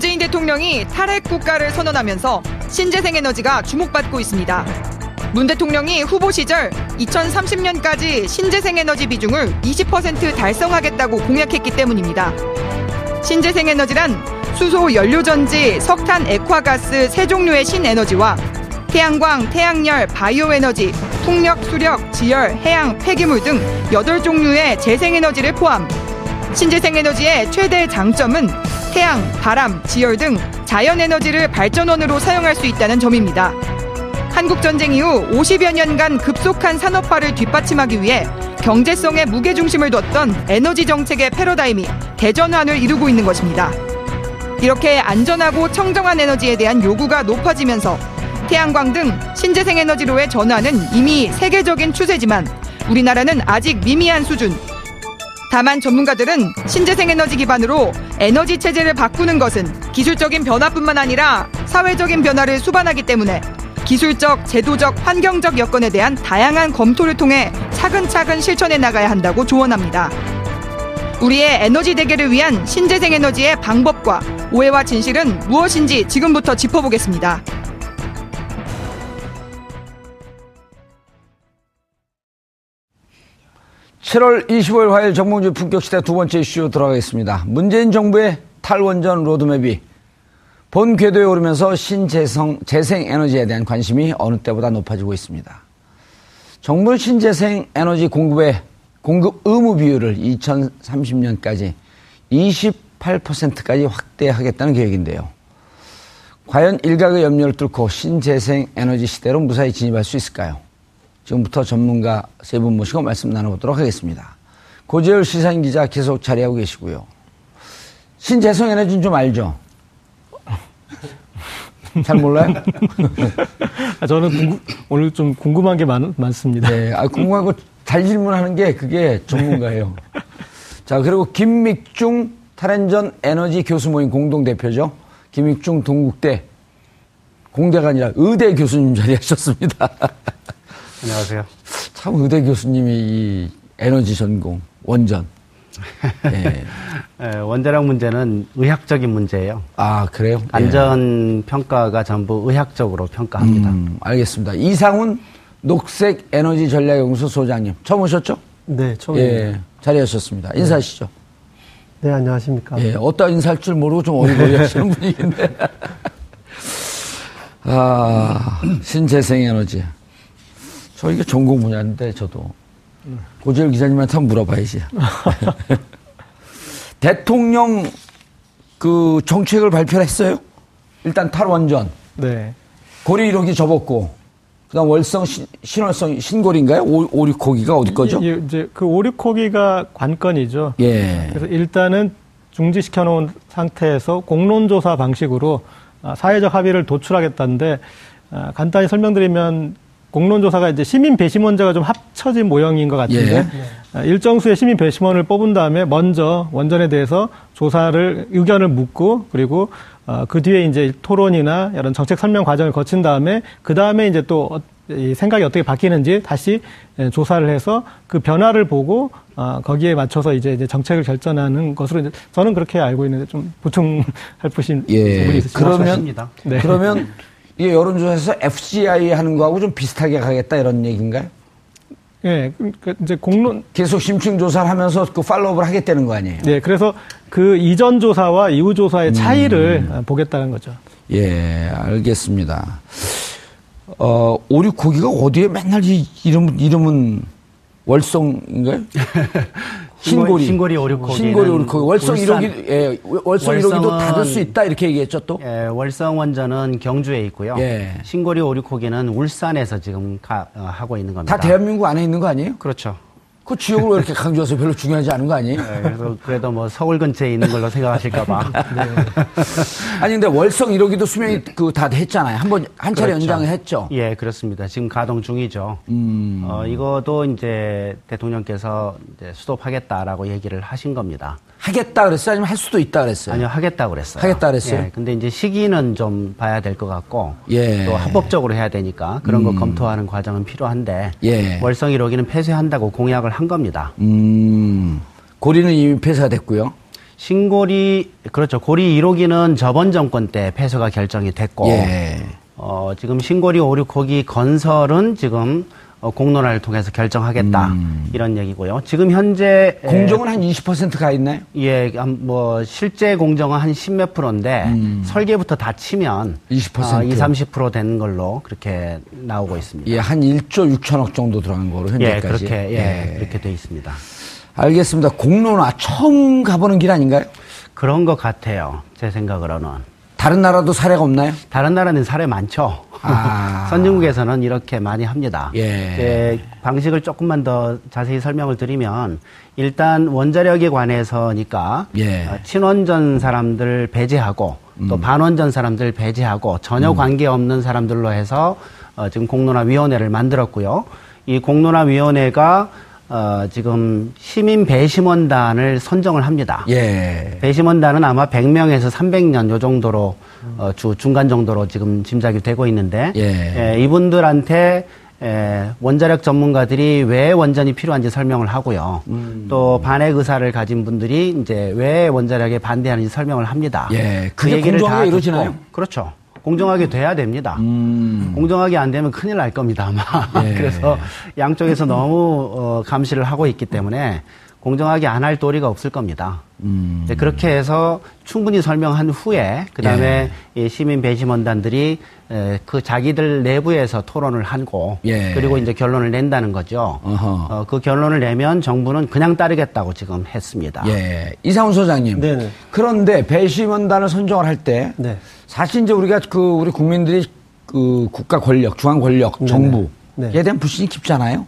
문재인 대통령이 탈핵 국가를 선언하면서 신재생 에너지가 주목받고 있습니다. 문 대통령이 후보 시절 2030년까지 신재생 에너지 비중을 20% 달성하겠다고 공약했기 때문입니다. 신재생 에너지란 수소 연료전지, 석탄, 액화가스 세 종류의 신에너지와 태양광, 태양열, 바이오 에너지, 풍력, 수력, 지열, 해양, 폐기물 등 8종류의 재생에너지를 포함. 신재생 에너지의 최대 장점은 태양, 바람, 지열 등 자연에너지를 발전원으로 사용할 수 있다는 점입니다. 한국전쟁 이후 50여 년간 급속한 산업화를 뒷받침하기 위해 경제성에 무게중심을 뒀던 에너지 정책의 패러다임이 대전환을 이루고 있는 것입니다. 이렇게 안전하고 청정한 에너지에 대한 요구가 높아지면서 태양광 등 신재생 에너지로의 전환은 이미 세계적인 추세지만 우리나라는 아직 미미한 수준. 다만 전문가들은 신재생 에너지 기반으로 에너지 체제를 바꾸는 것은 기술적인 변화뿐만 아니라 사회적인 변화를 수반하기 때문에 기술적, 제도적, 환경적 여건에 대한 다양한 검토를 통해 차근차근 실천해 나가야 한다고 조언합니다. 우리의 에너지 대계를 위한 신재생 에너지의 방법과 오해와 진실은 무엇인지 지금부터 짚어보겠습니다. 7월 25일 화요일 정봉주 품격시대 두 번째 이슈 들어가겠습니다. 문재인 정부의 탈원전 로드맵이 본 궤도에 오르면서 신재생 재생 에너지에 대한 관심이 어느 때보다 높아지고 있습니다. 정부 신재생 에너지 공급의 공급 의무 비율을 2030년까지 28%까지 확대하겠다는 계획인데요. 과연 일각의 염려를 뚫고 신재생 에너지 시대로 무사히 진입할 수 있을까요? 지금부터 전문가 세 분 모시고 말씀 나눠보도록 하겠습니다. 고재열 시사인 기자 계속 자리하고 계시고요. 신재생 에너지는 좀 알죠? 잘 몰라요? 아, 저는 궁금, 오늘 좀 궁금한 게 많, 많습니다. 네, 아, 궁금한 거 잘 질문하는 게 그게 전문가예요. 자, 그리고 김믹중 탈원전 에너지 교수 모임 공동대표죠. 김익중 동국대 공대가 아니라 의대 교수님 자리하셨습니다. 안녕하세요. 참 의대 교수님이 이 에너지 전공 원전. 네. 네, 원자력 문제는 의학적인 문제예요. 아 그래요? 안전 평가가 전부 의학적으로 평가합니다. 음, 알겠습니다. 이상훈 녹색 에너지 전략 연구소 소장님 처음 오셨죠? 네, 처음이에요. 예, 자리하셨습니다. 인사하시죠. 네, 안녕하십니까. 예, 어디다 인사할 줄 모르고 좀 어리버리 하시는 분위기인데. 아, 신재생 에너지. 저 이게 전공 분야인데, 저도. 고재열 기자님한테 한번 물어봐야지. 대통령 그 정책을 발표를 했어요? 일단 탈원전. 네. 고리 1호기 접었고, 그다음 월성 신, 신월성 신골인가요? 오, 륙호기가 어디 거죠? 예, 이제 그 오륙호기가 관건이죠. 예. 그래서 일단은 중지시켜 놓은 상태에서 공론 조사 방식으로 아, 사회적 합의를 도출하겠다는데 아, 간단히 설명드리면 공론조사가 이제 시민 배심원자가 좀 합쳐진 모형인 것 같은데 예. 아, 일정 수의 시민 배심원을 뽑은 다음에 먼저 원전에 대해서 조사를 의견을 묻고 그리고 어, 그 뒤에 이제 토론이나 이런 정책 설명 과정을 거친 다음에 그 다음에 이제 또이 생각이 어떻게 바뀌는지 다시 예, 조사를 해서 그 변화를 보고 어, 거기에 맞춰서 이제, 이제 정책을 결정하는 것으로 이제 저는 그렇게 알고 있는데 좀 보충할 부신 예, 부분이 있으시면 그러면 네. 그러면 이게 여론조사에서 FCI 하는 거하고 좀 비슷하게 가겠다 이런 얘기인가요? 예, 그러니까 이제 공론 계속 심층 조사를 하면서 그 팔로우를 하겠다는 거 아니에요? 네, 그래서 그 이전 조사와 이후 조사의 차이를 음. 보겠다는 거죠. 예, 알겠습니다. 어, 오류 고기가 어디에 맨날 이 이름 이름은 월성인가요? 신고리. 신고리 오류코기. 신고리 오류코기. 월성 울산, 1호기, 예, 월성 1호기도 닫을 수 있다 이렇게 얘기했죠 또? 예, 월성 원전은 경주에 있고요. 예. 신고리 오류코기는 울산에서 지금 가, 어, 하고 있는 겁니다. 다 대한민국 안에 있는 거 아니에요? 그렇죠. 그 지역을 왜 이렇게 강조해서 별로 중요하지 않은 거 아니에요? 네, 그래서 그래도 뭐 서울 근처에 있는 걸로 생각하실까봐. 네. 아니 근데 월성 1호기도 수명이 그다 했잖아요. 한번 한 차례 그렇죠. 연장을 했죠. 예, 그렇습니다. 지금 가동 중이죠. 음. 어, 이거도 이제 대통령께서 이제 수도하겠다라고 얘기를 하신 겁니다. 하겠다 그랬어요? 아니면 할 수도 있다 그랬어요? 아니요, 하겠다 그랬어요. 하겠다 그랬어요? 예, 근데 이제 시기는 좀 봐야 될 것 같고, 예. 또 합법적으로 해야 되니까 그런 거 음. 검토하는 과정은 필요한데, 예. 월성 1호기는 폐쇄한다고 공약을 한 겁니다. 음. 고리는 이미 폐쇄가 됐고요. 신고리, 그렇죠. 고리 1호기는 저번 정권 때 폐쇄가 결정이 됐고, 예. 어, 지금 신고리 5, 6호기 건설은 지금 어, 공론화를 통해서 결정하겠다 음. 이런 얘기고요. 지금 현재 공정은 한 20%가 있나요? 예, 뭐 실제 공정은 한 10몇 프로인데 음. 설계부터 다 치면 20% 어, 2, 30% 되는 걸로 그렇게 나오고 있습니다. 예, 한 1조 6천억 정도 들어간 거로 현재까지. 예, 그렇게 예, 예. 그렇게 돼 있습니다. 알겠습니다. 공론화 처음 가보는 길 아닌가요? 그런 것 같아요. 제 생각으로는. 다른 나라도 사례가 없나요? 다른 나라는 사례 많죠. 아. 선진국에서는 이렇게 많이 합니다. 예. 예. 방식을 조금만 더 자세히 설명을 드리면 일단 원자력에 관해서니까 예. 어, 친원전 사람들 배제하고 음. 또 반원전 사람들 배제하고 전혀 음. 관계 없는 사람들로 해서 어, 지금 공론화위원회를 만들었고요. 이 공론화위원회가 어, 지금 시민 배심원단을 선정을 합니다. 예. 배심원단은 아마 100명에서 300년 요 정도로 어, 주 중간 정도로 지금 짐작이 되고 있는데 예. 예, 이분들한테 예, 원자력 전문가들이 왜 원전이 필요한지 설명을 하고요. 음. 또 반핵 의사를 가진 분들이 이제 왜 원자력에 반대하는지 설명을 합니다. 예, 그 얘기를 다 이루어지나요? 그렇죠. 공정하게 돼야 됩니다. 음. 공정하게 안 되면 큰일 날 겁니다, 아마. 예. 그래서 양쪽에서 너무 어, 감시를 하고 있기 때문에 공정하게 안 할 도리가 없을 겁니다. 음. 그렇게 해서 충분히 설명한 후에 그 다음에 예. 시민 배심원단들이 그 자기들 내부에서 토론을 하고 예. 그리고 이제 결론을 낸다는 거죠. 어, 그 결론을 내면 정부는 그냥 따르겠다고 지금 했습니다. 예. 이상훈 소장님. 네네. 그런데 배심원단을 선정을 할때 네. 사실 이제 우리가 그 우리 국민들이 그 국가 권력, 중앙 권력, 정부에 네. 대한 불신이 깊잖아요.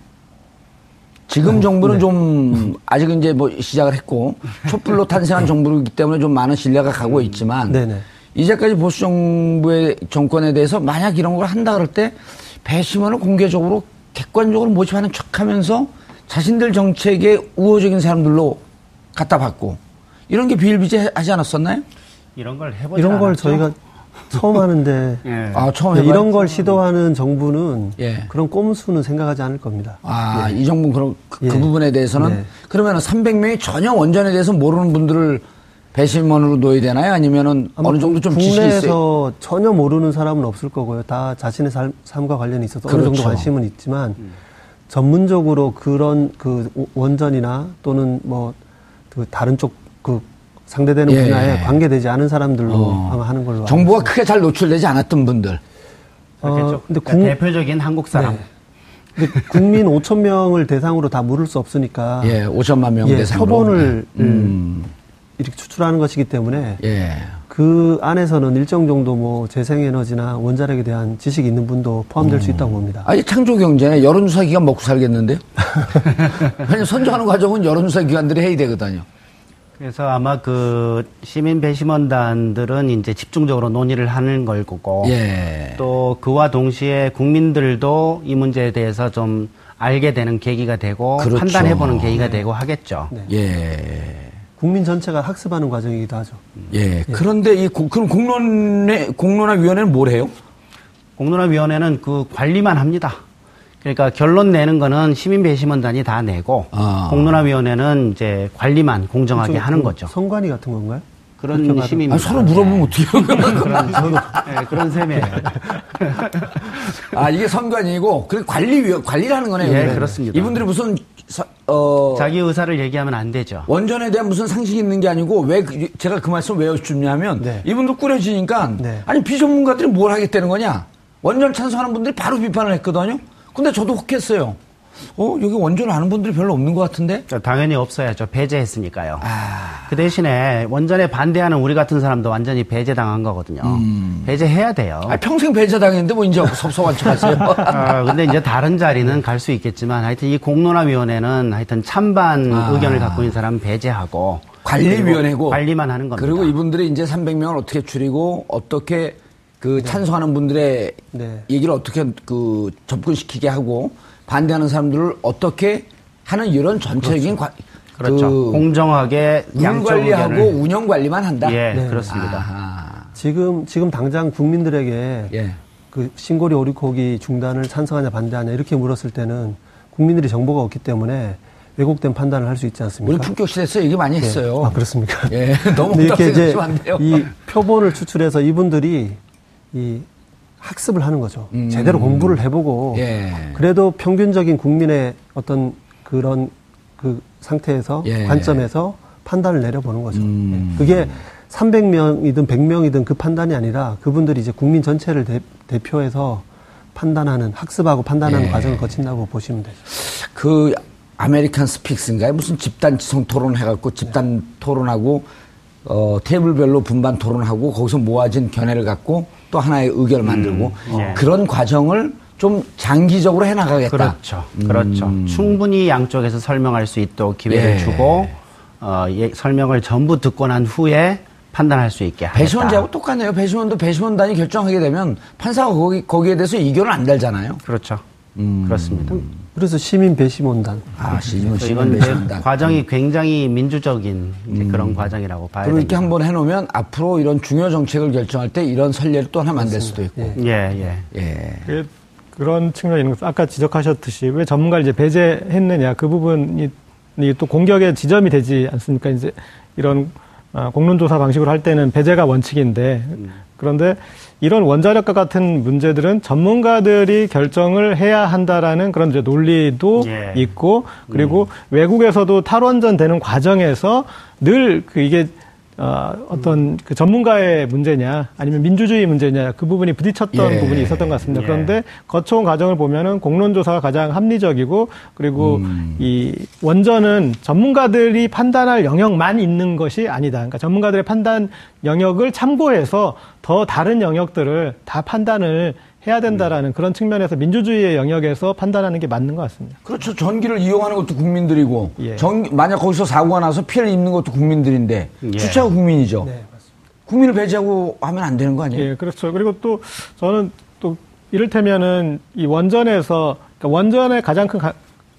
지금 네. 정부는 네. 좀 아직 이제 뭐 시작을 했고 촛불로 탄생한 정부이기 때문에 좀 많은 신뢰가 가고 있지만 네네. 이제까지 보수 정부의 정권에 대해서 만약 이런 걸 한다 그럴 때 배심원을 공개적으로 객관적으로 모집하는 척하면서 자신들 정책에 우호적인 사람들로 갖다 받고 이런 게 비일비재하지 않았었나요? 이런 걸 해보지 이런 걸 않았죠? 저희가 처음 하는데 예. 아, 처음 네, 이런 걸 시도하는 정부는 예. 그런 꼼수는 생각하지 않을 겁니다. 아, 예. 이 정부 그럼 그, 그 예. 부분에 대해서는 네. 그러면 300명이 전혀 원전에 대해서 모르는 분들을 배심원으로 놓아야 되나요? 아니면은 어느 정도 좀 국내에서 전혀 모르는 사람은 없을 거고요. 다 자신의 삶, 과 관련이 있어서 그렇죠. 어느 정도 그렇죠. 관심은 있지만 음. 전문적으로 그런 그 원전이나 또는 뭐 그 다른 쪽 그 상대되는 예. 분야에 관계되지 않은 사람들로 어. 하는 걸로 정보가 알고 크게 잘 노출되지 않았던 분들. 어, 근데 그러니까 국, 대표적인 한국 사람. 네. 근데 국민 5천 명을 대상으로 다 물을 수 없으니까. 예, 5천만 명 예, 대상으로. 표본을 네. 음. 이렇게 추출하는 것이기 때문에 예. 그 안에서는 일정 정도 뭐 재생에너지나 원자력에 대한 지식이 있는 분도 포함될 음. 수 있다고 봅니다. 아니 창조 경제는 여론조사 기관 먹고 살겠는데요? 왜냐면 선정하는 과정은 여론조사 기관들이 해야 되거든요. 그래서 아마 그 시민 배심원단들은 이제 집중적으로 논의를 하는 걸 거고 예. 또 그와 동시에 국민들도 이 문제에 대해서 좀 알게 되는 계기가 되고 그렇죠. 판단해보는 계기가 네. 되고 하겠죠. 네. 예. 국민 전체가 학습하는 과정이기도 하죠. 예. 예. 그런데 이 그럼 공론회 공론화 위원회는 뭘 해요? 공론화 위원회는 그 관리만 합니다. 그러니까 결론 내는 거는 시민 배심원단이 다 내고 아. 공론화위원회는 이제 관리만 공정하게 하는 거죠. 선관위 같은 건가요? 그런 시민입니다. 아, 서로 물어보면 어떻게 그런, 서로, 네, 그런 셈이에요. 아, 이게 선관이고, 그 관리, 관리를 하는 거네요. 예, 그렇습니다. 이분들이 무슨, 어. 자기 의사를 얘기하면 안 되죠. 원전에 대한 무슨 상식이 있는 게 아니고, 왜, 그, 제가 그 말씀 왜 여쭙냐면, 네. 이분들 꾸려지니까, 네. 아니, 비전문가들이 뭘 하겠다는 거냐? 원전 찬성하는 분들이 바로 비판을 했거든요? 근데 저도 혹했어요. 어, 여기 원전을 아는 분들이 별로 없는 것 같은데? 당연히 없어야죠. 배제했으니까요. 아... 그 대신에 원전에 반대하는 우리 같은 사람도 완전히 배제당한 거거든요. 음... 배제해야 돼요. 아, 평생 배제당했는데 뭐 이제 섭섭한 척 하세요? 아, 근데 이제 다른 자리는 갈 수 있겠지만 하여튼 이 공론화위원회는 하여튼 찬반 아... 의견을 갖고 있는 사람 배제하고 관리위원회고 관리만 하는 겁니다. 그리고 이분들이 이제 300명을 어떻게 줄이고 어떻게 그 네. 찬성하는 분들의 네. 얘기를 어떻게 그 접근시키게 하고 반대하는 사람들을 어떻게 하는 이런 전체적인 그렇죠. 과, 그렇죠. 그 공정하게 물 관리하고. 운영 관리만 한다. 예, 네. 그렇습니다. 아하. 지금 지금 당장 국민들에게 예. 그 신고리 오리코기 중단을 찬성하냐 반대하냐 이렇게 물었을 때는 국민들이 정보가 없기 때문에 왜곡된 판단을 할 수 있지 않습니까? 우리 품격실에서 얘기 많이 예. 했어요. 네. 아 그렇습니까? 예, 너무 이렇게 이제 이 표본을 추출해서 이분들이 이 학습을 하는 거죠. 음. 제대로 공부를 해보고 예. 그래도 평균적인 국민의 어떤 그런 그 상태에서 예. 관점에서 판단을 내려보는 거죠. 음. 예. 그게 300명이든 100명이든 그 판단이 아니라 그분들이 이제 국민 전체를 대, 표해서 판단하는 학습하고 판단하는 예. 과정을 거친다고 보시면 되죠. 그 American Speaks인가요? 무슨 집단 지성 토론 해갖고 집단 네. 토론하고 어, 테이블별로 분반 토론하고 거기서 모아진 견해를 갖고 또 하나의 의견을 만들고 음, 예. 그런 과정을 좀 장기적으로 해나가겠다. 그렇죠. 음. 그렇죠. 충분히 양쪽에서 설명할 수 있도록 기회를 예. 주고 어, 예, 설명을 전부 듣고 난 후에 판단할 수 있게 하겠다. 배심원제하고 똑같네요. 배심원도 배심원단이 결정하게 되면 판사가 거기, 거기에 대해서 이견을 안 달잖아요. 그렇죠. 음. 그렇습니다. 그래서 시민 배심원단. 아, 시민, 시민 배심원단. 과정이 음. 굉장히 민주적인 음. 그런 과정이라고 봐야 됩니다. 그렇게 한번 해놓으면 앞으로 이런 중요 정책을 결정할 때 이런 선례를 또 하나 만들 수도 있고. 예, 예. 예. 예. 그, 그런 측면이 있는 것 아까 지적하셨듯이 왜 전문가를 이제 배제했느냐 그 부분이 또 공격의 지점이 되지 않습니까? 이제 이런 아, 공론조사 방식으로 할 때는 배제가 원칙인데 음. 그런데 이런 원자력과 같은 문제들은 전문가들이 결정을 해야 한다라는 그런 이제 논리도 예. 있고 그리고 음. 외국에서도 탈원전 되는 과정에서 늘 그 이게 어, 어떤 그 전문가의 문제냐 아니면 민주주의 문제냐 그 부분이 부딪혔던 예. 부분이 있었던 것 같습니다. 예. 그런데 거쳐온 과정을 보면은 공론조사가 가장 합리적이고 그리고 음. 이 원전은 전문가들이 판단할 영역만 있는 것이 아니다. 그러니까 전문가들의 판단 영역을 참고해서 더 다른 영역들을 다 판단을 해야 된다라는 음. 그런 측면에서 민주주의의 영역에서 판단하는 게 맞는 것 같습니다. 그렇죠. 전기를 이용하는 것도 국민들이고, 예. 전, 만약 거기서 사고가 나서 피해를 입는 것도 국민들인데, 예. 주체가 국민이죠. 네, 국민을 배제하고 하면 안 되는 거 아니에요? 예, 그렇죠. 그리고 또 저는 또 이를테면은 이 원전에서, 그러니까 원전의 가장 큰 가,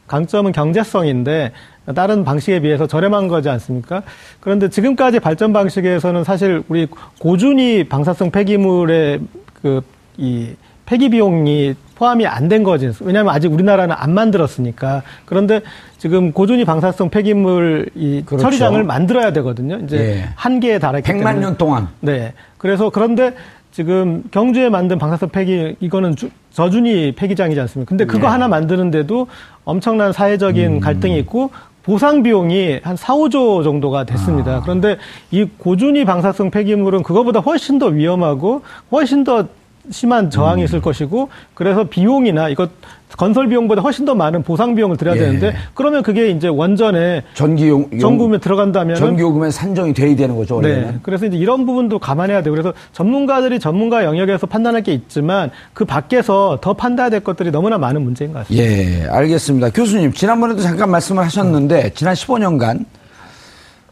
강점은 경제성인데, 다른 방식에 비해서 저렴한 거지 않습니까? 그런데 지금까지 발전 방식에서는 사실 우리 고준위 방사성 폐기물의 그이 폐기 비용이 포함이 안 된 거지. 왜냐하면 아직 우리나라는 안 만들었으니까. 그런데 지금 고준위 방사성 폐기물 이 그렇죠. 처리장을 만들어야 되거든요. 이제 예. 한계에 달했기 100만 때문에. 년 동안. 네. 그래서 그런데 지금 경주에 만든 방사성 폐기 이거는 주, 저준위 폐기장이지 않습니까? 근데 그거 예. 하나 만드는데도 엄청난 사회적인 음. 갈등이 있고 보상 비용이 한 4, 5조 정도가 됐습니다. 아. 그런데 이 고준위 방사성 폐기물은 그거보다 훨씬 더 위험하고 훨씬 더 심한 저항이 음. 있을 것이고 그래서 비용이나 이것 건설 비용보다 훨씬 더 많은 보상 비용을 들여야 예. 되는데 그러면 그게 이제 원전에 전기용 전구에 들어간다면 전기요금에 산정이 돼야 되는 거죠. 원래는. 네. 그래서 이제 이런 부분도 감안해야 돼요. 그래서 전문가들이 전문가 영역에서 판단할 게 있지만 그 밖에서 더 판단해야 될 것들이 너무나 많은 문제인 것 같습니다. 예, 알겠습니다. 교수님 지난번에도 잠깐 말씀을 하셨는데 지난 15년간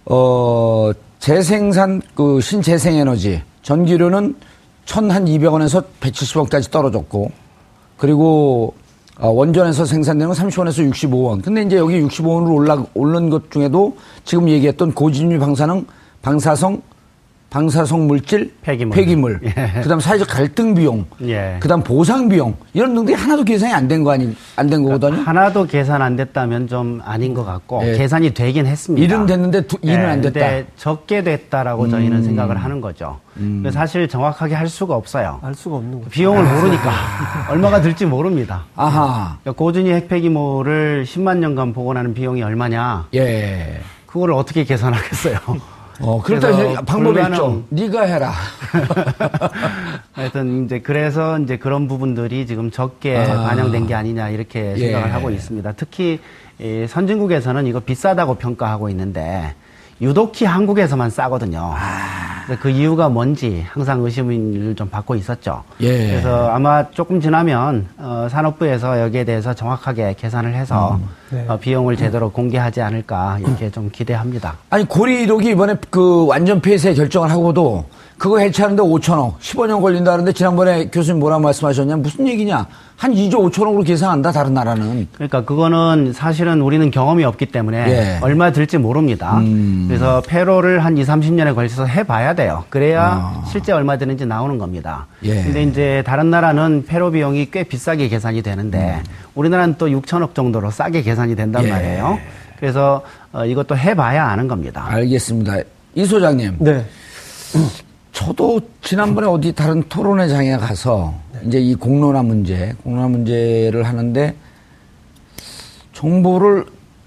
어 재생산 그 신재생에너지 전기료는 1,200원에서 170원까지 떨어졌고, 그리고 어, 원전에서 생산되는 건 30원에서 65원. 근데 이제 여기 65원으로 올라, 오른 것 중에도 지금 얘기했던 고진유 방사능, 방사성 방사성 물질, 폐기물, 폐기물 예. 그다음 사회적 갈등 비용, 예. 그다음 보상 비용 이런 등들이 하나도 계산이 안 된 거 아니 안 된 거거든요. 하나도 계산 안 됐다면 좀 아닌 것 같고 예. 계산이 되긴 했습니다. 일은 됐는데 두, 일은 안 됐다. 적게 됐다라고 음. 저희는 생각을 하는 거죠. 음. 사실 정확하게 할 수가 없어요. 알 수가 없는 거죠. 비용을 아. 모르니까 얼마가 들지 모릅니다. 아하. 그러니까 고준위 핵폐기물을 10만 년간 복원하는 비용이 얼마냐? 예. 그걸 어떻게 계산하겠어요? 어, 그렇다 방법이 불가능... 있죠. 네가 해라. 하여튼 이제 그래서 이제 그런 부분들이 지금 적게 아. 반영된 게 아니냐 이렇게 예. 생각을 하고 있습니다. 특히 이 선진국에서는 이거 비싸다고 평가하고 있는데 유독히 한국에서만 싸거든요. 아. 그 이유가 뭔지 항상 의심을 좀 받고 있었죠. 예. 그래서 아마 조금 지나면 어, 산업부에서 여기에 대해서 정확하게 계산을 해서 음. 네. 어, 비용을 제대로 공개하지 않을까 이렇게 좀 기대합니다. 아니 고리록이 이번에 그 완전 폐쇄 결정을 하고도 그거 해체하는데 5천억, 15년 걸린다는데 지난번에 교수님 뭐라 말씀하셨냐? 무슨 얘기냐? 한 2조 5천억으로 계산한다, 다른 나라는. 그러니까 그거는 사실은 우리는 경험이 없기 때문에 예. 얼마 들지 모릅니다. 음. 그래서 폐로를 한 2, 30년에 걸쳐서 해봐야 돼요. 그래야 아. 실제 얼마 드는지 나오는 겁니다. 예. 근데 이제 다른 나라는 폐로 비용이 꽤 비싸게 계산이 되는데 음. 우리나라는 또 6천억 정도로 싸게 계산이 된단 예. 말이에요. 그래서 어, 이것도 해봐야 아는 겁니다. 알겠습니다. 이 소장님. 네. 저도 지난번에 어디 다른 토론회장에 가서 이제 이 공론화 문제, 공론화 문제를 하는데 정보를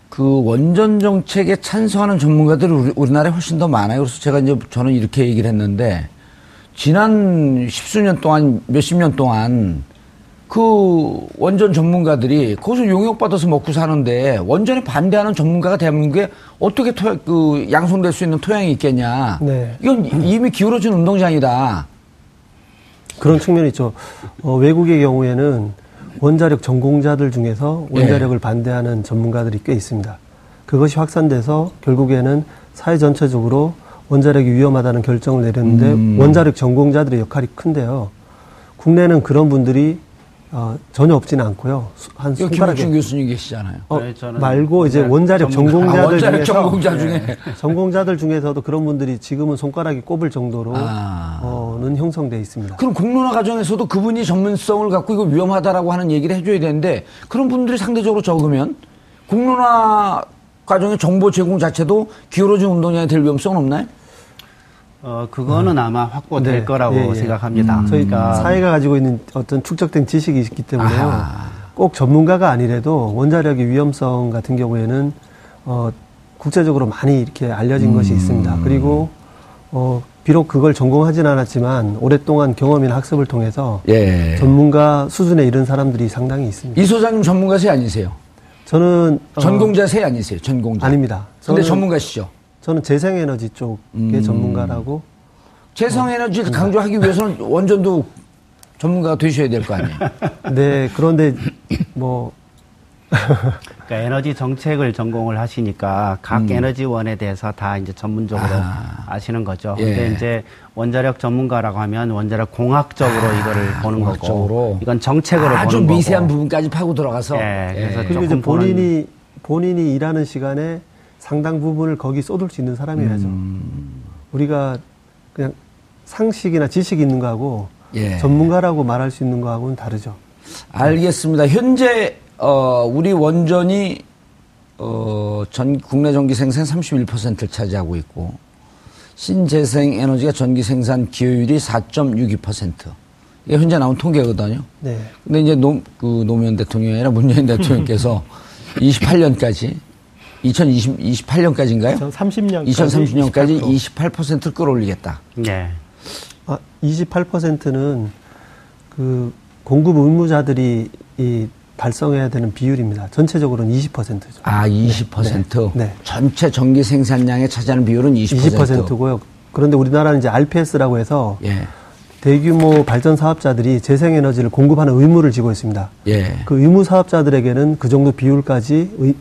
그 원전 정책에 찬성하는 전문가들이 우리, 우리나라에 훨씬 더 많아요. 그래서 제가 이제 저는 이렇게 얘기를 했는데 지난 십수년 동안, 몇십 년 동안 그 원전 전문가들이 거기서 용역받아서 먹고 사는데 원전에 반대하는 전문가가 대한민국에 어떻게 토, 그 양손될 수 있는 토양이 있겠냐. 네. 이건 이미 기울어진 운동장이다. 그런 측면이 있죠. 어, 외국의 경우에는 원자력 전공자들 중에서 원자력을 네. 반대하는 전문가들이 꽤 있습니다. 그것이 확산돼서 결국에는 사회 전체적으로 원자력이 위험하다는 결정을 내렸는데 음. 원자력 전공자들의 역할이 큰데요. 국내는 그런 분들이 어, 전혀 없지는 않고요. 한 손가락에. 김 교수님 계시잖아요. 어, 네, 말고 이제 원자력 전공자들 아, 원자력 중에서 전공자 중에 네. 전공자들 중에서도 그런 분들이 지금은 손가락이 꼽을 정도로는 아. 형성돼 있습니다. 그럼 공론화 과정에서도 그분이 전문성을 갖고 이거 위험하다라고 하는 얘기를 해줘야 되는데 그런 분들이 상대적으로 적으면 공론화 과정의 정보 제공 자체도 기울어진 운동량이 될 위험성은 없나요? 어, 그거는 음. 아마 확보될 네. 거라고 예, 예. 생각합니다. 음. 저희가 그러니까 사회가 가지고 있는 어떤 축적된 지식이 있기 때문에요. 아하. 꼭 전문가가 아니래도 원자력의 위험성 같은 경우에는 어, 국제적으로 많이 이렇게 알려진 음. 것이 있습니다. 그리고 어, 비록 그걸 전공하진 않았지만 오랫동안 경험이나 학습을 통해서 예. 전문가 수준에 이른 사람들이 상당히 있습니다. 이 소장님 전문가세 아니세요? 저는 어, 전공자세 아니세요? 전공자 아닙니다. 근데 전문가시죠? 저는 재생에너지 쪽의 음. 전문가라고. 재생에너지를 어, 강조하기 위해서는 원전도 전문가가 되셔야 될 거 아니에요? 네, 그런데 뭐. 그러니까 에너지 정책을 전공을 하시니까 각 음. 에너지원에 대해서 다 이제 전문적으로 아. 시는 거죠. 예. 근데 이제 원자력 전문가라고 하면 원자력 공학적으로 아. 이거를 보는 공학적으로. 거고 이건 정책으로 보는 거고. 아주 미세한 부분까지 파고 들어가서. 예. 그래서 예. 그리고 이제 본인이 본인이 일하는 시간에 상당 부분을 거기 쏟을 수 있는 사람이라죠. 음. 우리가 그냥 상식이나 지식이 있는 거하고 예. 전문가라고 말할 수 있는 거하고는 다르죠. 알겠습니다. 현재 어, 우리 원전이 어, 전 국내 전기 생산 31%를 차지하고 있고 신재생 에너지가 전기 생산 기여율이 4.62%. 이게 현재 나온 통계거든요. 네. 근데 이제 노, 그 노무현 대통령이 아니라 문재인 대통령께서 28년까지 2028년까지인가요? 2030년까지 2030년까지 28%를 끌어올리겠다. 네. 아, 28%는 그 공급 의무자들이 이 달성해야 되는 비율입니다. 전체적으로는 20%죠. 아, 20%? 네. 네. 전체 전기 생산량에 차지하는 비율은 20%? 20%고요. 그런데 우리나라는 이제 RPS라고 해서 예. 대규모 발전 사업자들이 재생에너지를 공급하는 의무를 지고 있습니다. 예. 그 의무 사업자들에게는 그 정도 비율까지 의,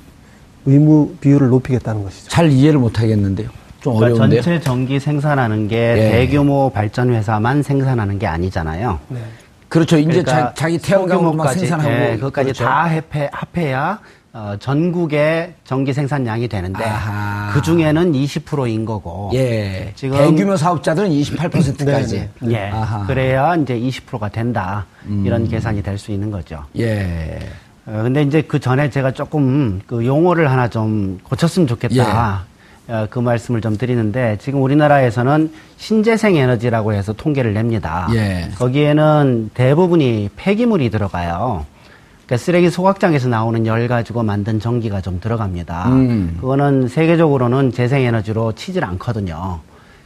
의무 비율을 높이겠다는 것이죠. 잘 이해를 못 하겠는데요. 좀 그러니까 어려운데요. 전체 전기 생산하는 게 예. 대규모 발전 회사만 생산하는 게 아니잖아요. 네. 그렇죠. 이제 그러니까 자, 기 태양광으로만 생산하고 네, 그것까지 그렇죠. 다 합해, 합해야 어, 전국의 전기 생산량이 되는데 그 중에는 20%인 거고. 예. 지금 대규모 사업자들은 28%까지. 예. 아하. 그래야 이제 20%가 된다. 음. 이런 계산이 될 수 있는 거죠. 예. 어, 근데 이제 그 전에 제가 조금 그 용어를 하나 좀 고쳤으면 좋겠다. 예. 어, 그 말씀을 좀 드리는데 지금 우리나라에서는 신재생 에너지라고 해서 통계를 냅니다. 예. 거기에는 대부분이 폐기물이 들어가요. 그러니까 쓰레기 소각장에서 나오는 열 가지고 만든 전기가 좀 들어갑니다. 음. 그거는 세계적으로는 재생에너지로 치질 않거든요.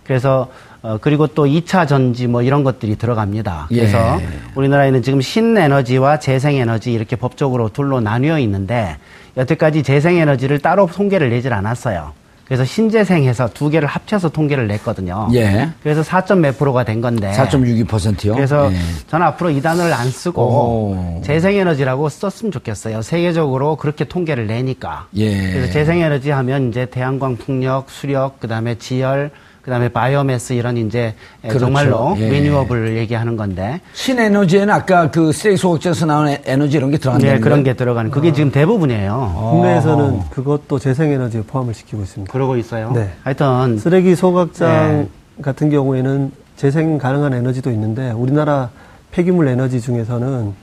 그래서 어 그리고 또 2차 전지 뭐 이런 것들이 들어갑니다. 그래서 예. 우리나라에는 지금 신에너지와 재생에너지 이렇게 법적으로 둘로 나뉘어 있는데 여태까지 재생에너지를 따로 통계를 내질 않았어요. 그래서 신재생해서 두 개를 합쳐서 통계를 냈거든요. 예. 그래서 4점 몇 프로가 된 건데. 4.62%요? 그래서 예. 저는 앞으로 이 단어를 안 쓰고 오. 재생에너지라고 썼으면 좋겠어요. 세계적으로 그렇게 통계를 내니까. 예. 그래서 재생에너지 하면 이제 태양광 풍력, 수력, 그다음에 지열, 그다음에 바이오매스 이런 이제 그렇죠. 정말로 예. renewable 얘기하는 건데 신에너지에는 아까 그 쓰레기 소각장에서 나오는 에너지 이런 게 들어간다는 네, 그런 게 들어가는 그게 어. 지금 대부분이에요. 국내에서는 그것도 재생에너지에 포함을 시키고 있습니다. 그러고 있어요. 네. 하여튼 쓰레기 소각장 네. 같은 경우에는 재생 가능한 에너지도 있는데 우리나라 폐기물 에너지 중에서는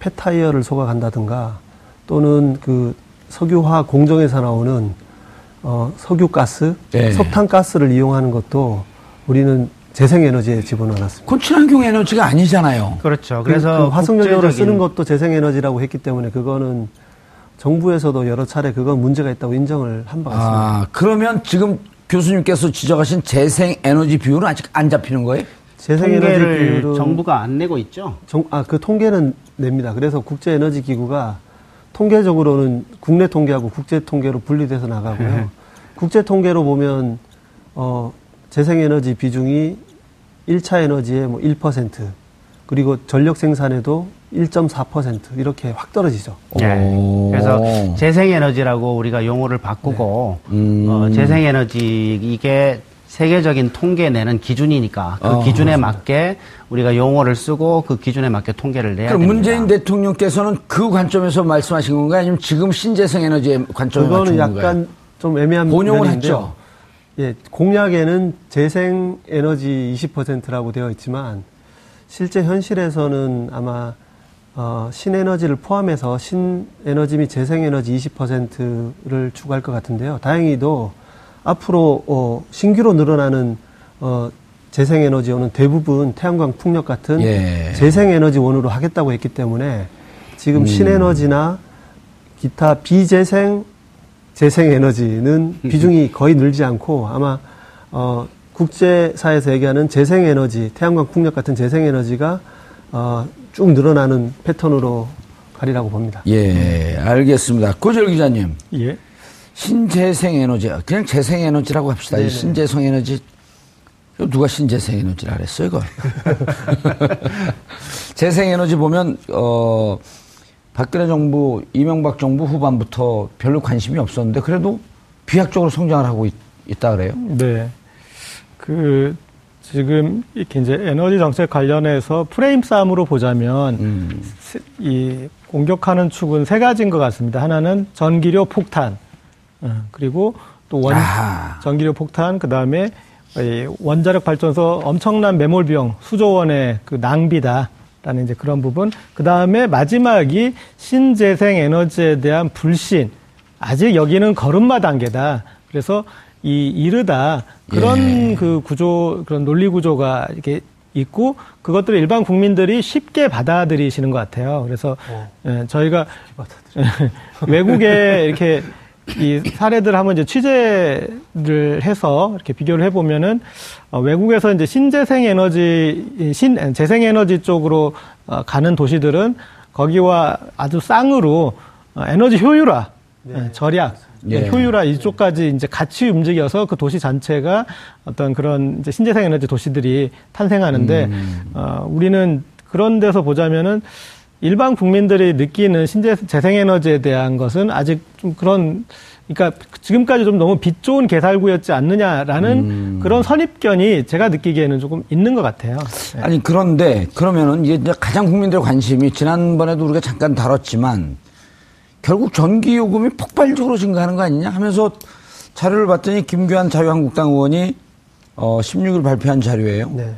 폐타이어를 소각한다든가 또는 그 석유화학 공정에서 나오는 어, 석유가스, 네. 석탄가스를 이용하는 것도 우리는 재생에너지에 집어넣었습니다. 그건 친환경 에너지가 아니잖아요. 그렇죠. 그래서 그, 그 화석연료를 쓰는 것도 재생에너지라고 했기 때문에 그거는 정부에서도 여러 차례 그건 문제가 있다고 인정을 한 바가 있습니다. 아, 그러면 지금 교수님께서 지적하신 재생에너지 비율은 아직 안 잡히는 거예요? 재생에너지 비율은 정부가 안 내고 있죠. 정, 아, 그 통계는 냅니다. 그래서 국제에너지기구가 통계적으로는 국내 통계하고 국제 통계로 분리돼서 나가고요. 네. 국제 통계로 보면 어 재생에너지 비중이 1차 에너지의 뭐 1%, 그리고 전력 생산에도 1.4% 이렇게 확 떨어지죠. 네. 그래서 재생에너지라고 우리가 용어를 바꾸고 네. 음. 어, 재생에너지 이게 세계적인 통계 내는 기준이니까 그 어, 기준에 맞게 우리가 용어를 쓰고 그 기준에 맞게 통계를 내야 됩니다. 문재인 대통령께서는 그 관점에서 말씀하신 건가요? 아니면 지금 신재생 에너지의 관점에 그거는 약간 좀 애매한 본용을 했죠. 예, 공약에는 재생 에너지 20%라고 되어 있지만 실제 현실에서는 아마 어, 신에너지를 포함해서 신에너지 및 재생에너지 20%를 추구할 것 같은데요. 다행히도 앞으로 어, 신규로 늘어나는 어, 재생에너지원은 대부분 태양광 풍력 같은 예. 재생에너지원으로 하겠다고 했기 때문에 지금 음. 신에너지나 기타 비재생 재생에너지는 음. 비중이 거의 늘지 않고 아마 어, 국제사에서 얘기하는 재생에너지, 태양광 풍력 같은 재생에너지가 어, 쭉 늘어나는 패턴으로 가리라고 봅니다. 예, 알겠습니다. 고절 기자님. 예. 신재생 에너지, 그냥 재생 에너지라고 합시다. 네네. 신재생 에너지, 누가 신재생 에너지라 그랬어요, 이걸? 재생 에너지 보면, 어, 박근혜 정부, 이명박 정부 후반부터 별로 관심이 없었는데, 그래도 비약적으로 성장을 하고 있, 다 그래요? 네. 그, 지금 이렇게 이제 에너지 정책 관련해서 프레임 싸움으로 보자면, 음. 이 공격하는 축은 세 가지인 것 같습니다. 하나는 전기료 폭탄. 어, 그리고 또 원, 아. 전기료 폭탄, 그 다음에 원자력 발전소 엄청난 매몰 비용, 수조 원의 그 낭비다. 라는 이제 그런 부분. 그 다음에 마지막이 신재생 에너지에 대한 불신. 아직 여기는 걸음마 단계다. 그래서 이 이르다. 그런 예. 그 구조, 그런 논리 구조가 이렇게 있고 그것들을 일반 국민들이 쉽게 받아들이시는 것 같아요. 그래서 어. 예, 저희가 외국에 이렇게 이 사례들 한번 이제 취재를 해서 이렇게 비교를 해보면은 어, 외국에서 이제 신재생 에너지, 신 재생 에너지 쪽으로 어, 가는 도시들은 거기와 아주 쌍으로 어, 에너지 효율화, 네. 예, 절약, 예. 효율화 이쪽까지 이제 같이 움직여서 그 도시 전체가 어떤 그런 이제 신재생 에너지 도시들이 탄생하는데 음. 어, 우리는 그런 데서 보자면은 일반 국민들이 느끼는 신재 재생에너지에 대한 것은 아직 좀 그런 그러니까 지금까지 좀 너무 빛 좋은 개살구였지 않느냐라는 음. 그런 선입견이 제가 느끼기에는 조금 있는 것 같아요. 네. 아니 그런데 그러면은 이제 가장 국민들의 관심이 지난번에도 우리가 잠깐 다뤘지만 결국 전기 요금이 폭발적으로 증가하는 거 아니냐 하면서 자료를 봤더니 김규환 자유한국당 의원이 어 16일 발표한 자료예요. 네.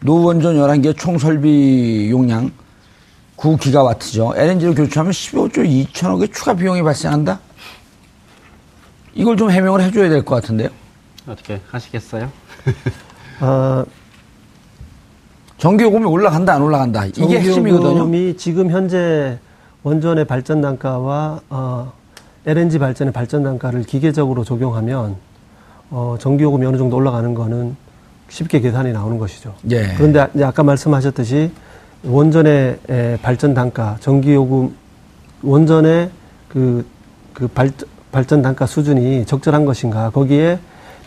노원전 11개 총 설비 용량 9기가와트죠. LNG를 교체하면 15조 2천억의 추가 비용이 발생한다? 이걸 좀 해명을 해줘야 될 것 같은데요. 어떻게 하시겠어요? 어, 전기요금이 올라간다 안 올라간다 이게 핵심이거든요. 지금 현재 원전의 발전 단가와 어, LNG 발전의 발전 단가를 기계적으로 적용하면 어, 전기요금이 어느 정도 올라가는 거는 쉽게 계산이 나오는 것이죠. 예. 그런데 이제 아까 말씀하셨듯이 원전의 에, 발전 단가, 전기요금 원전의 그, 그 발, 발전 단가 수준이 적절한 것인가 거기에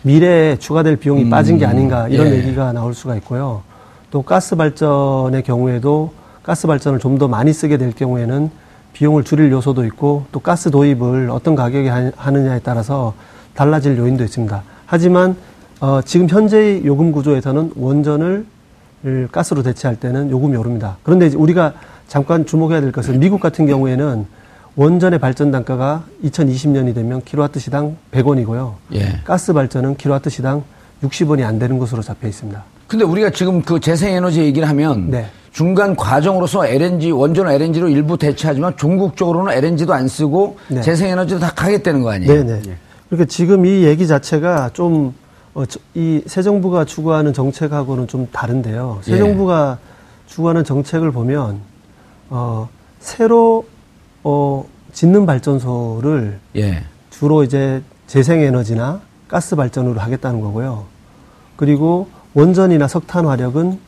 미래에 추가될 비용이 음, 빠진 게 아닌가 이런 예. 얘기가 나올 수가 있고요. 또 가스 발전의 경우에도 가스 발전을 좀 더 많이 쓰게 될 경우에는 비용을 줄일 요소도 있고 또 가스 도입을 어떤 가격에 하느냐에 따라서 달라질 요인도 있습니다. 하지만 어, 지금 현재의 요금 구조에서는 원전을 가스로 대체할 때는 요금이 오릅니다. 그런데 우리가 잠깐 주목해야 될 것은 미국 같은 경우에는 원전의 발전 단가가 2020년이 되면 킬로와트 시당 100원이고요. 예. 가스 발전은 킬로와트 시당 60원이 안 되는 것으로 잡혀 있습니다. 근데 우리가 지금 그 재생에너지 얘기를 하면 네. 중간 과정으로서 LNG 원전 LNG로 일부 대체하지만 종국적으로는 LNG도 안 쓰고 네. 재생에너지도 다 가겠다는 거 아니에요? 네네. 네. 그러니까 지금 이 얘기 자체가 좀 어, 이새 정부가 추구하는 정책하고는 좀 다른데요. 새 예. 정부가 추구하는 정책을 보면 어, 새로 어, 짓는 발전소를 예. 주로 이제 재생에너지나 가스 발전으로 하겠다는 거고요. 그리고 원전이나 석탄 화력은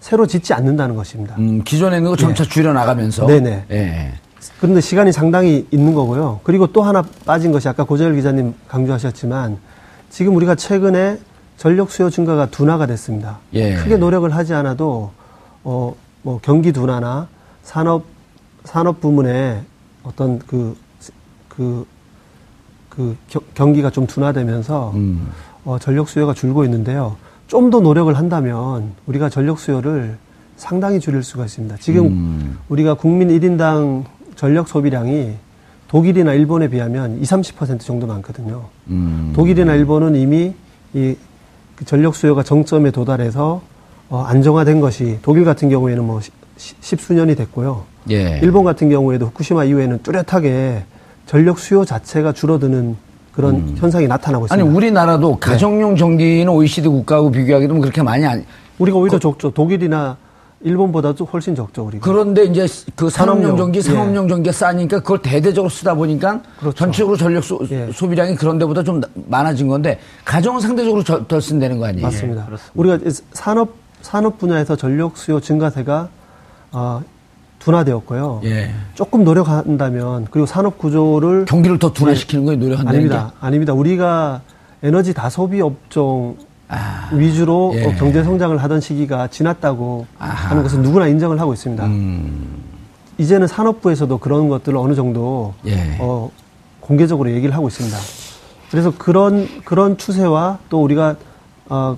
새로 짓지 않는다는 것입니다. 음, 기존에 있는 거 점차 예. 줄여 나가면서. 네네. 예. 그런데 시간이 상당히 있는 거고요. 그리고 또 하나 빠진 것이 아까 고재열 기자님 강조하셨지만 지금 우리가 최근에 전력 수요 증가가 둔화가 됐습니다. 예. 크게 노력을 하지 않아도 어, 뭐 경기 둔화나 산업 산업 부문에 어떤 그, 그, 그 경기가 좀 둔화되면서 음. 어, 전력 수요가 줄고 있는데요. 좀 더 노력을 한다면 우리가 전력 수요를 상당히 줄일 수가 있습니다. 지금 음. 우리가 국민 1인당 전력 소비량이 독일이나 일본에 비하면 20, 30% 정도 많거든요. 음. 독일이나 일본은 이미 이그 전력 수요가 정점에 도달해서 어, 안정화된 것이 독일 같은 경우에는 뭐 십수년이 됐고요. 예. 일본 같은 경우에도 후쿠시마 이후에는 뚜렷하게 전력 수요 자체가 줄어드는 그런 음. 현상이 나타나고 있습니다. 아니 우리나라도 네. 가정용 전기는 OECD 국가하고 비교하게 되면 그렇게 많이 안 우리가 오히려 그, 적죠. 독일이나 일본보다도 훨씬 적죠, 우리가. 그런데 이제 그 산업용 전기, 상업용 예. 전기가 싸니까 그걸 대대적으로 쓰다 보니까 그렇죠. 전체적으로 전력 소, 예. 비량이 그런 데보다 좀 많아진 건데 가정은 상대적으로 저, 덜 쓴다는 거 아니에요? 맞습니다. 예. 우리가 산업 산업 분야에서 전력 수요 증가세가 어, 둔화되었고요. 예. 조금 노력한다면 그리고 산업 구조를 경기를 더 둔화시키는 거예요, 노력한다는 아닙니다. 게? 아닙니다. 우리가 에너지 다소비 업종 아, 위주로 예. 경제 성장을 하던 시기가 지났다고 아하. 하는 것은 누구나 인정을 하고 있습니다. 음. 이제는 산업부에서도 그런 것들을 어느 정도 예. 어, 공개적으로 얘기를 하고 있습니다. 그래서 그런 그런 추세와 또 우리가 어,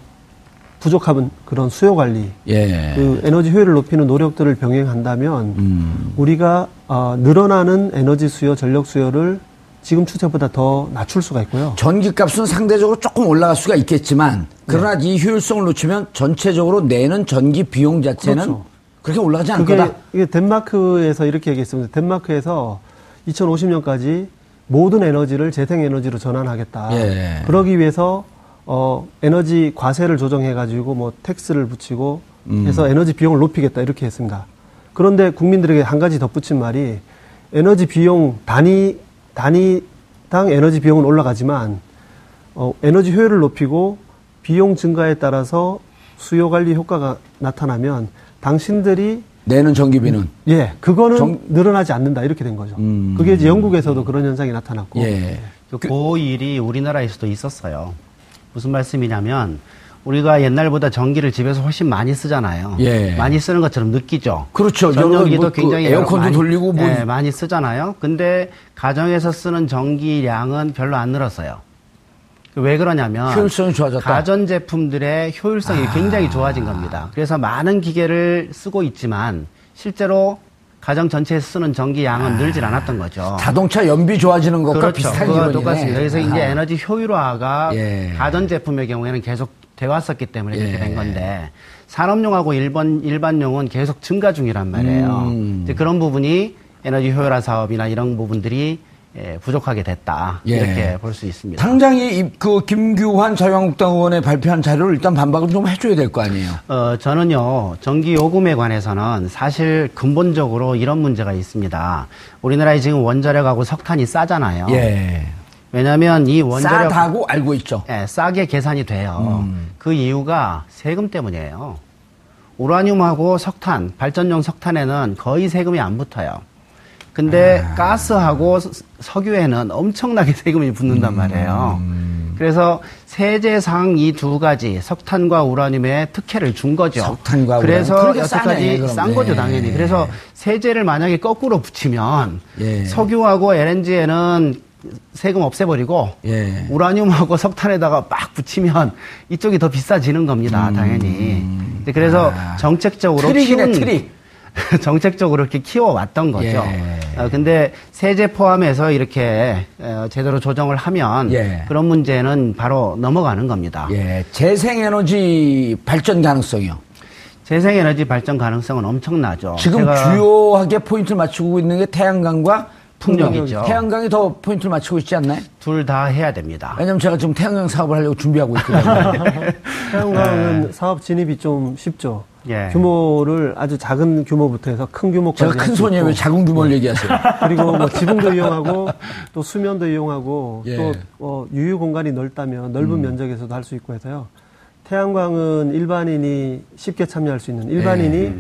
부족한 그런 수요 관리, 예. 그 에너지 효율을 높이는 노력들을 병행한다면 음. 우리가 어, 늘어나는 에너지 수요, 전력 수요를 지금 추세보다 더 낮출 수가 있고요. 전기값은 상대적으로 조금 올라갈 수가 있겠지만 그러나 네. 이 효율성을 놓치면 전체적으로 내는 전기 비용 자체는 그렇죠. 그렇게 올라가지 않을 거다. 이게 덴마크에서 이렇게 얘기했습니다. 덴마크에서 2050년까지 모든 에너지를 재생 에너지로 전환하겠다. 예. 그러기 위해서 어 에너지 과세를 조정해 가지고 뭐 텍스를 붙이고 음. 해서 에너지 비용을 높이겠다 이렇게 했습니다. 그런데 국민들에게 한 가지 덧붙인 말이 에너지 비용 단위 단위당 에너지 비용은 올라가지만 어, 에너지 효율을 높이고 비용 증가에 따라서 수요 관리 효과가 나타나면 당신들이 내는 전기비는 예 그거는 정... 늘어나지 않는다 이렇게 된 거죠. 음... 그게 이제 영국에서도 그런 현상이 나타났고 예. 그, 그 일이 우리나라에서도 있었어요. 무슨 말씀이냐면 우리가 옛날보다 전기를 집에서 훨씬 많이 쓰잖아요. 예. 많이 쓰는 것처럼 느끼죠. 그렇죠. 전기도 뭐 굉장히 그 에어컨도 많이, 돌리고 뭐 예, 많이 쓰잖아요. 근데 가정에서 쓰는 전기량은 별로 안 늘었어요. 왜 그러냐면 효율성이 좋아졌다. 가전 제품들의 효율성이 아. 굉장히 좋아진 겁니다. 그래서 많은 기계를 쓰고 있지만 실제로 가정 전체에 쓰는 전기 양은 아, 늘질 않았던 거죠. 자동차 연비 좋아지는 것과 그렇죠. 비슷한 그거 똑같습니다. 그래서 아. 이제 에너지 효율화가 예. 가전 제품의 경우에는 계속 돼 왔었기 때문에 이렇게 예. 된 건데 산업용하고 일반 일반용은 계속 증가 중이란 말이에요. 음. 이제 그런 부분이 에너지 효율화 사업이나 이런 부분들이 예, 부족하게 됐다 예. 이렇게 볼 수 있습니다. 당장 이 그 김규환 자유한국당 의원의 발표한 자료를 일단 반박을 좀 해줘야 될 거 아니에요? 어 저는요 전기 요금에 관해서는 사실 근본적으로 이런 문제가 있습니다. 우리나라에 지금 원자력하고 석탄이 싸잖아요. 예. 왜냐하면 이 원자력 싸다고 알고 있죠. 예, 싸게 계산이 돼요. 음. 그 이유가 세금 때문이에요. 우라늄하고 석탄, 발전용 석탄에는 거의 세금이 안 붙어요. 근데 아. 가스하고 석유에는 엄청나게 세금이 붙는단 음. 말이에요. 음. 그래서 세제상 이 두 가지 석탄과 우라늄에 특혜를 준 거죠. 석탄과 그래서 여태까지 싼 거죠, 네. 당연히. 그래서 세제를 만약에 거꾸로 붙이면 예. 석유하고 LNG에는 세금 없애버리고 예. 우라늄하고 석탄에다가 막 붙이면 이쪽이 더 비싸지는 겁니다, 음. 당연히. 그래서 아. 정책적으로 트릭이네, 키운 트릭. 정책적으로 이렇게 키워왔던 거죠. 예. 어, 근데 세제 포함해서 이렇게 어, 제대로 조정을 하면 예. 그런 문제는 바로 넘어가는 겁니다. 예. 재생에너지 발전 가능성이요. 재생에너지 발전 가능성은 엄청나죠. 지금 주요하게 포인트를 맞추고 있는 게 태양광과 풍력이죠. 태양광이 더 포인트를 맞추고 있지 않나요? 둘 다 해야 됩니다. 왜냐면 제가 지금 태양광 사업을 하려고 준비하고 있거든요. 태양광은 네. 사업 진입이 좀 쉽죠. 예. 규모를 아주 작은 규모부터 해서 큰 규모까지. 제가 큰 손이에요. 왜 작은 규모를 네. 얘기하세요? 그리고 뭐 지붕도 이용하고 또 수면도 이용하고 예. 또 어, 유유 공간이 넓다면 넓은 음. 면적에서도 할 수 있고 해서요. 태양광은 일반인이 쉽게 참여할 수 있는 일반인이 예.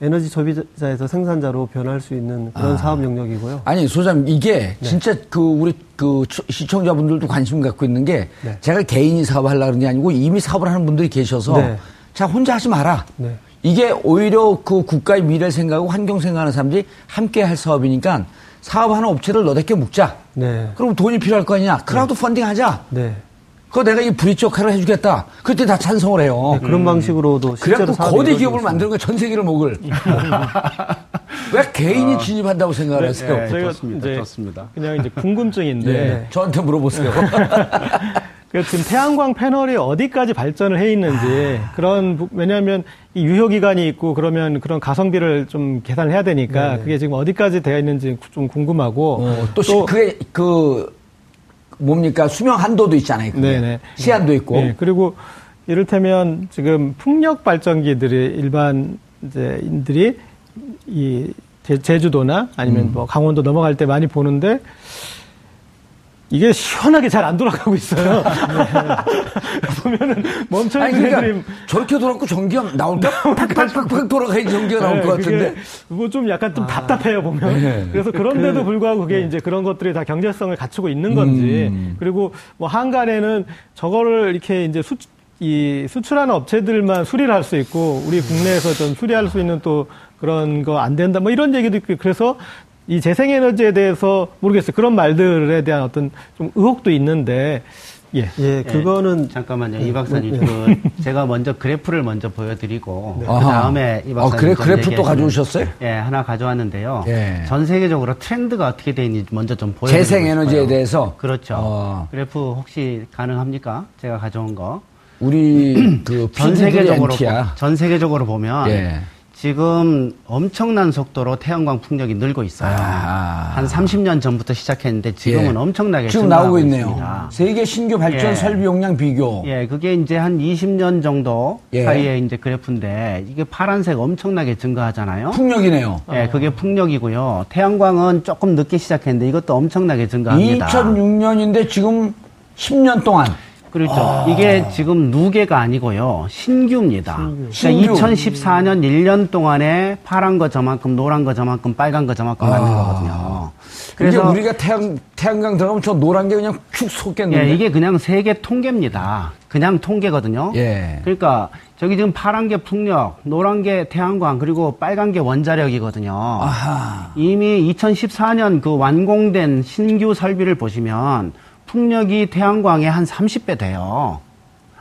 음. 에너지 소비자에서 생산자로 변할 수 있는 그런 아. 사업 영역이고요. 아니 소장님 이게 네. 진짜 그 우리 그 시청자분들도 관심 갖고 있는 게 네. 제가 개인이 사업을 하려고 그런 게 아니고 이미 사업을 하는 분들이 계셔서 네. 자, 혼자 하지 마라. 네. 이게 오히려 그 국가의 미래를 생각하고 환경 생각하는 사람들이 함께 할 사업이니까 사업하는 업체를 너댓게 묶자. 네. 그럼 돈이 필요할 거 아니냐. crowd 네. 펀딩 하자. 네. 그거 내가 이 브릿지 역할을 해주겠다. 그때 다 찬성을 해요. 네, 그런 음. 방식으로도 실제로 거대 기업을 만드는 거전 세계를 먹을. 왜 개인이 아. 진입한다고 생각을 네, 하세요? 네, 좋습니다. 좋습니다. 그냥 이제 궁금증인데. 네. 저한테 물어보세요. 그 지금 태양광 패널이 어디까지 발전을 해 있는지 그런 왜냐하면 이 유효 기간이 있고 그러면 그런 가성비를 좀 계산을 해야 되니까 네. 그게 지금 어디까지 되어 있는지 좀 궁금하고 어, 또, 또 그게 그 뭡니까 수명 한도도 있잖아요. 네네. 시한도 있고. 네. 그리고 이를테면 지금 풍력 발전기들이 일반 이제 인들이 이 제주도나 아니면 음. 뭐 강원도 넘어갈 때 많이 보는데 이게 시원하게 잘 안 돌아가고 있어요. 보면은 멈춰 있는 그러니까 애들이 저렇게 돌아가고 전기가 나올까? 팍팍팍팍 돌아가야 전기가 나올 네, 것 같은데. 뭐 좀 약간 좀 아. 답답해요 보면. 네. 그래서 그런데도 그 불구하고 그게 네. 이제 그런 것들이 다 경제성을 갖추고 있는 건지. 음. 그리고 뭐 한간에는 저거를 이렇게 이제 수, 이 수출하는 업체들만 수리를 할 수 있고 우리 국내에서 좀 수리할 수 있는 또 그런 거 안 된다 뭐 이런 얘기도 있고 그래서 이 재생에너지에 대해서 모르겠어요. 그런 말들에 대한 어떤 좀 의혹도 있는데 예. 예, 그거는 예, 잠깐만요, 이 박사님. 예. 그 제가 먼저 그래프를 먼저 보여드리고 네. 그 다음에 이 박사님. 아, 그래 그래프 또 가져오셨어요? 예, 하나 가져왔는데요. 예. 전 세계적으로 트렌드가 어떻게 되어 있는지 먼저 좀 보여드리고 재생 에너지에 대해서 그렇죠. 어. 그래프 혹시 가능합니까? 제가 가져온 거. 우리 그 전 세계적으로 전 세계적으로 보면. 예. 지금 엄청난 속도로 태양광 풍력이 늘고 있어요. 아. 한 30년 전부터 시작했는데 지금은 예. 엄청나게 지금 나오고 있네요. 있습니다. 세계 신규 발전 예. 설비 용량 비교. 예, 그게 이제 한 20년 정도 예. 사이에 이제 그래프인데 이게 파란색 엄청나게 증가하잖아요. 풍력이네요. 예, 그게 풍력이고요. 태양광은 조금 늦게 시작했는데 이것도 엄청나게 증가합니다. 2006년인데 지금 10년 동안 그렇죠. 아. 이게 지금 누계가 아니고요. 신규입니다. 신규. 그러니까 2014년 1년 동안에 파란 거 저만큼, 노란 거 저만큼, 빨간 거 저만큼 아. 거거든요. 그래서 우리가 태양, 태양광 들어가면 저 노란 게 그냥 축 솟겠는데. 예, 이게 그냥 세계 통계입니다. 그냥 통계거든요. 예. 그러니까 저기 지금 파란 게 풍력, 노란 게 태양광, 그리고 빨간 게 원자력이거든요. 아하. 이미 2014년 그 완공된 신규 설비를 보시면 풍력이 태양광의 한 30배 돼요.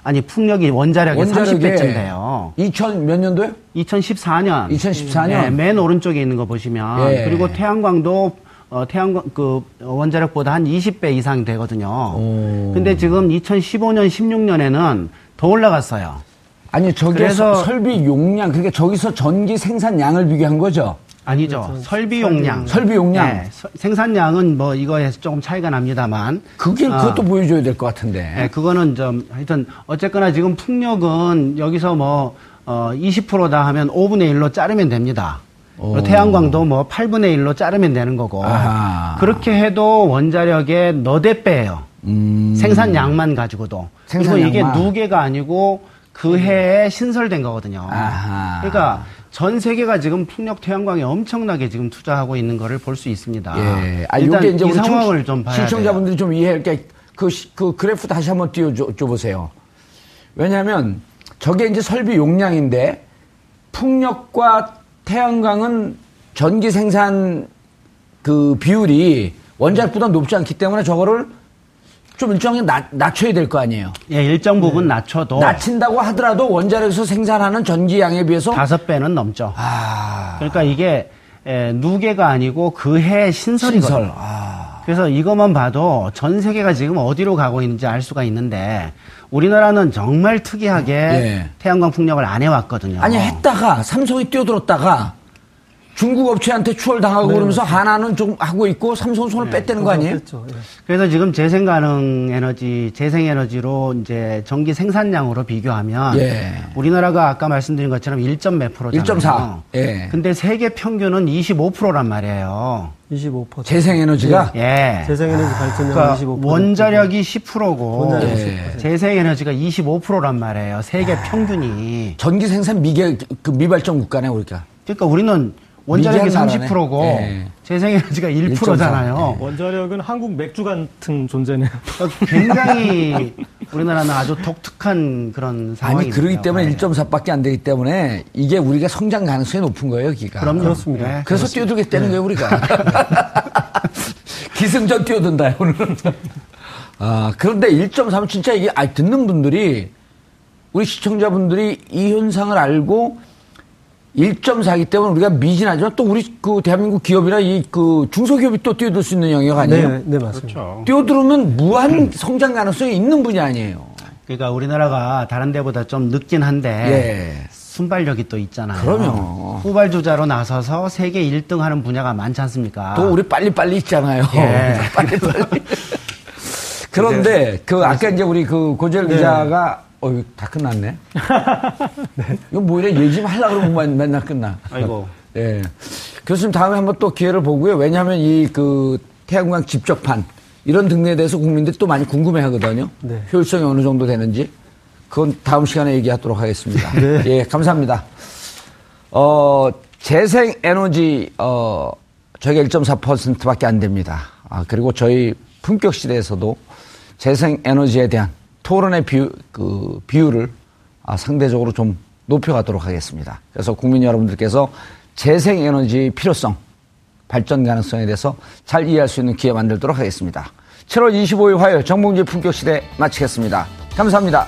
아니 풍력이 원자력의 원자력에 30배쯤 돼요. 있거든요. 2000 몇 년도요? 2014년. 2014년. 네, 맨 오른쪽에 있는 거 보시면 예. 그리고 태양광도 어, 태양광 그 원자력보다 한 20배 이상 되거든요. 오. 근데 지금 2015년 16년에는 더 올라갔어요. 아니 저기 그래서 설비 용량 그러니까 저기서 전기 생산량을 비교한 거죠. 아니죠. 설비 용량. 설비 용량. 네, 생산량은 뭐 이거에서 조금 차이가 납니다만. 그게 어, 그것도 보여줘야 될 것 같은데. 네, 그거는 좀 하여튼 어쨌거나 지금 풍력은 여기서 뭐 어, 20%다 하면 5분의 1로 자르면 됩니다. 태양광도 뭐 8분의 1로 자르면 되는 거고. 아하. 그렇게 해도 원자력의 너댓 배예요. 음. 생산량만 가지고도. 생산량만. 그리고 이게 누계가 아니고 그 해에 신설된 거거든요. 아하. 그러니까 전 세계가 지금 풍력 태양광에 엄청나게 지금 투자하고 있는 거를 볼 수 있습니다. 예. 아, 일단 이제 이 상황을 좀 봐야 시청자분들이 좀 이해할 게 그, 그 그래프 다시 한번 띄워 줘 보세요. 왜냐하면 저게 이제 설비 용량인데 풍력과 태양광은 전기 생산 그 비율이 원자력보다 높지 않기 때문에 저거를 좀 일정히 낮, 낮춰야 될 거 아니에요. 예, 일정 부분 네. 낮춰도 낮춘다고 하더라도 원자력에서 생산하는 전기 양에 비해서 다섯 배는 넘죠. 아... 그러니까 이게 에, 누계가 아니고 그 해 신설이거든요. 신설. 아... 그래서 이것만 봐도 전 세계가 지금 어디로 가고 있는지 알 수가 있는데 우리나라는 정말 특이하게 예. 태양광 풍력을 안 해왔거든요. 아니 했다가 삼성이 뛰어들었다가 중국 업체한테 추월당하고 네, 그러면서 맞습니다. 하나는 좀 하고 있고 삼성 손을 네, 뺐다는 거 아니에요? 그렇죠. 네. 그래서 지금 재생 가능 에너지, 재생 에너지로 이제 전기 생산량으로 비교하면 예. 우리나라가 아까 말씀드린 것처럼 1. 몇 프로잖아요. 1.4. 예. 근데 세계 평균은 25%란 말이에요. 25%. 재생에너지가? 예. 재생에너지 발전량 그러니까 25%. 원자력이 10%고 예. 재생에너지가 25%란 말이에요. 세계 아. 평균이. 전기 생산 미개 그 미발전 국가네 우리가. 그러니까 우리는 원자력이 30%고 네. 재생에너지가 1%잖아요. 네. 원자력은 한국 맥주 같은 존재네요. 그러니까 굉장히 우리나라는 아주 독특한 그런 상황이 아니 그러기 때문에 1.4밖에 안 되기 때문에 이게 우리가 성장 가능성이 높은 거예요, 기가. 그럼 그렇습니다. 네, 그래서 뛰어들겠다는 거예요, 우리가. 기승전 뛰어든다, 오늘은. 아, 그런데 1.3은 진짜 이게 아, 듣는 분들이 우리 시청자분들이 이 현상을 알고 1.4이기 때문에 우리가 미진하지만 또 우리 그 대한민국 기업이나 이 그 중소기업이 또 뛰어들 수 있는 영역 아니에요? 네, 네 맞습니다. 그렇죠. 뛰어들으면 무한 성장 가능성이 있는 분야 아니에요. 그러니까 우리나라가 다른 데보다 좀 늦긴 한데 예. 순발력이 또 있잖아요. 그럼요. 후발주자로 나서서 세계 1등 하는 분야가 많지 않습니까? 또 우리 빨리빨리 있잖아요. 예. 빨리빨리. 그런데 그 아까 이제 우리 그 고재열 네. 기자가 어, 다 끝났네. 네. 이거 뭐 이래 얘기 좀 하려고 그러면 맨날 끝나. 아이고. 예. 교수님 다음에 한번 또 기회를 보고요. 왜냐하면 이 그 태양광 집적판 이런 등등에 대해서 국민들이 또 많이 궁금해 하거든요. 네. 효율성이 어느 정도 되는지. 그건 다음 시간에 얘기하도록 하겠습니다. 네. 예, 감사합니다. 어, 재생 에너지, 어, 저희가 1.4%밖에 안 됩니다. 아, 그리고 저희 품격 시대에서도 재생 에너지에 대한 토론의 비율, 그 비율을 아, 상대적으로 좀 높여가도록 하겠습니다. 그래서 국민 여러분들께서 재생에너지 필요성, 발전 가능성에 대해서 잘 이해할 수 있는 기회 만들도록 하겠습니다. 7월 25일 화요일 정봉주 품격시대 마치겠습니다. 감사합니다.